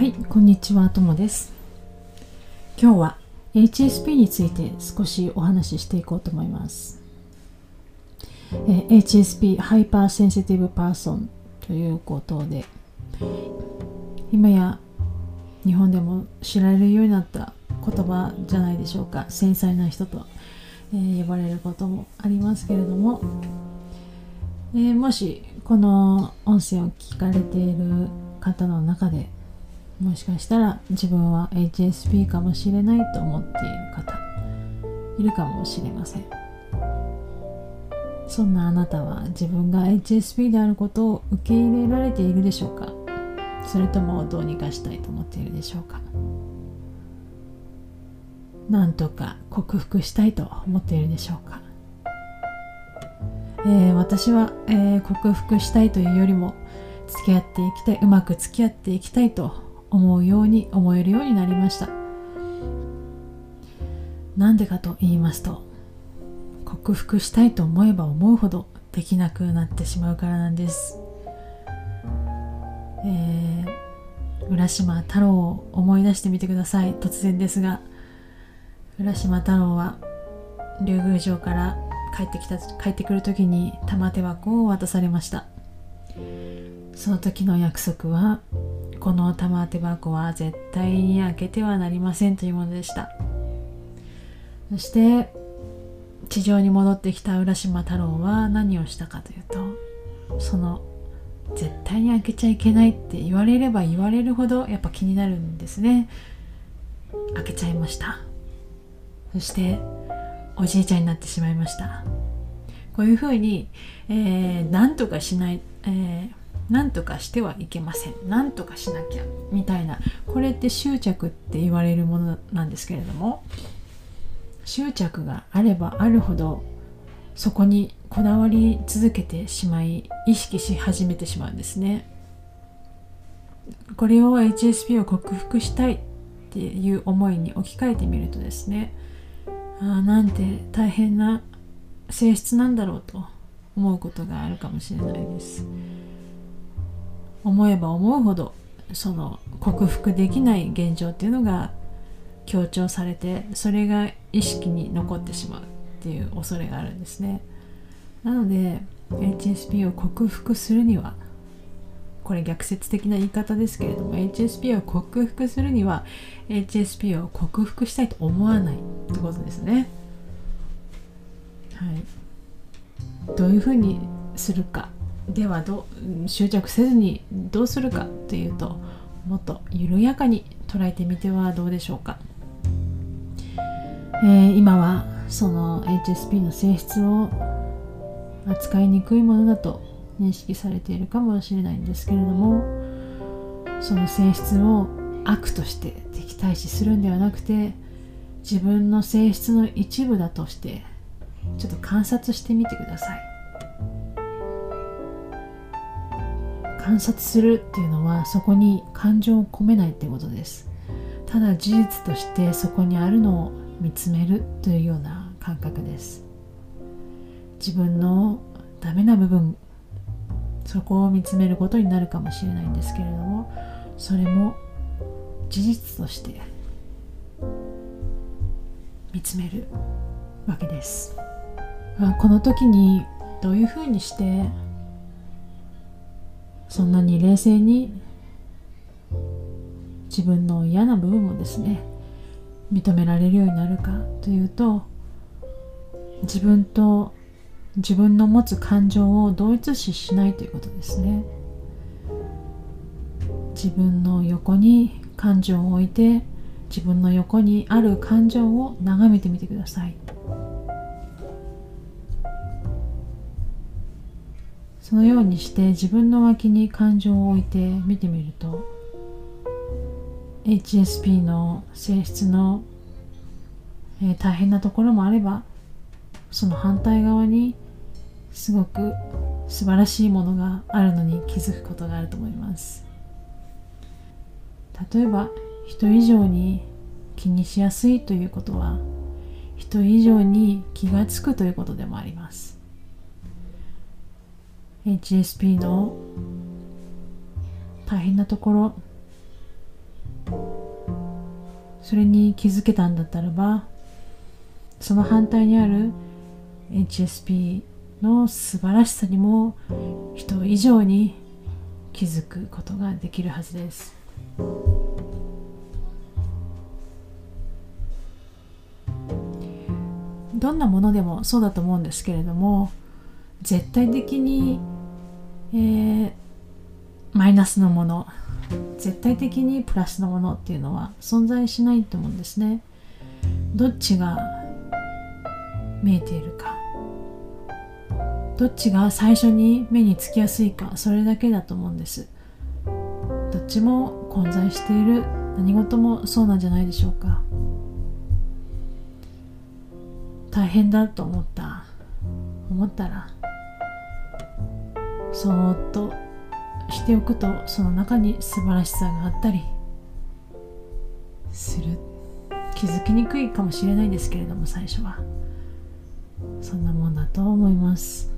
はい、こんにちは、ともです。今日は HSP について少しお話ししていこうと思います。えー HSP、 Hyper Sensitive Person ということで、今や日本でも知られるようになった言葉じゃないでしょうか。繊細な人と、えー呼ばれることもありますけれども、えーもしこの音声を聞かれている方の中でもしかしたら自分は HSP かもしれないと思っている方いるかもしれません。そんなあなたは自分が HSP であることを受け入れられているでしょうか？それともどうにかしたいと思っているでしょうか？なんとか克服したいと思っているでしょうか？えー私は、えー克服したいというよりも付き合っていきたいうまく付き合っていきたいと思うように思えるようになりました。なんでかと言いますと克服したいと思えば思うほどできなくなってしまうからなんです、えー浦島太郎を思い出してみてください。突然ですが浦島太郎は竜宮城から帰ってきた帰ってくる時に玉手箱を渡されました。その時の約束はこの玉手箱は絶対に開けてはなりませんというものでした。そして地上に戻ってきた浦島太郎は何をしたかというとその絶対に開けちゃいけないって言われれば言われるほどやっぱ気になるんですね。開けちゃいました。そしておじいちゃんになってしまいました。こういうふうに、えー、何とかしない、えー、何とかしてはいけません。何とかしなきゃみたいな。これって執着って言われるものなんですけれども執着があればあるほどそこにこだわり続けてしまい意識し始めてしまうんですね。これを HSP を克服したいっていう思いに置き換えてみるとですねああなんて大変な性質なんだろうと思うことがあるかもしれないです。思えば思うほどその克服できない現状っていうのが強調されてそれが意識に残ってしまうっていう恐れがあるんですね。なので HSP を克服するにはこれ逆説的な言い方ですけれども HSP を克服するには HSP を克服したいと思わないってことですね。はい。どういうふうにするか。ではど執着せずにどうするかというともっと緩やかに捉えてみてはどうでしょうか、えー今はその HSP の性質を扱いにくいものだと認識されているかもしれないんですけれどもその性質を悪として敵対視するんではなくて自分の性質の一部だとしてちょっと観察してみてください。観察するっていうのはそこに感情を込めないってことです。ただ事実としてそこにあるのを見つめるというような感覚です。自分のダメな部分そこを見つめることになるかもしれないんですけれどもそれも事実として見つめるわけです。この時にどういうふうにしてそんなに冷静に自分の嫌な部分もですね認められるようになるかというと自分と自分の持つ感情を同一視しないということですね。自分の横に感情を置いて自分の横にある感情を眺めてみてください。そのようにして自分の脇に感情を置いて見てみると HSP の性質の、えー大変なところもあればその反対側にすごく素晴らしいものがあるのに気づくことがあると思います。例えば人以上に気にしやすいということは人以上に気がつくということでもあります。HSP の大変なところ。それに気づけたんだったらばその反対にある HSP の素晴らしさにも人以上に気づくことができるはずです。どんなものでもそうだと思うんですけれども絶対的に、えー、マイナスのもの絶対的にプラスのものっていうのは存在しないと思うんですね。どっちが見えているか。どっちが最初に目につきやすいかそれだけだと思うんです。どっちも混在している何事もそうなんじゃないでしょうか。大変だと思った。思ったらそーっとしておくとその中に素晴らしさがあったりする。気づきにくいかもしれないんですけれども最初は。そんなもんだと思います。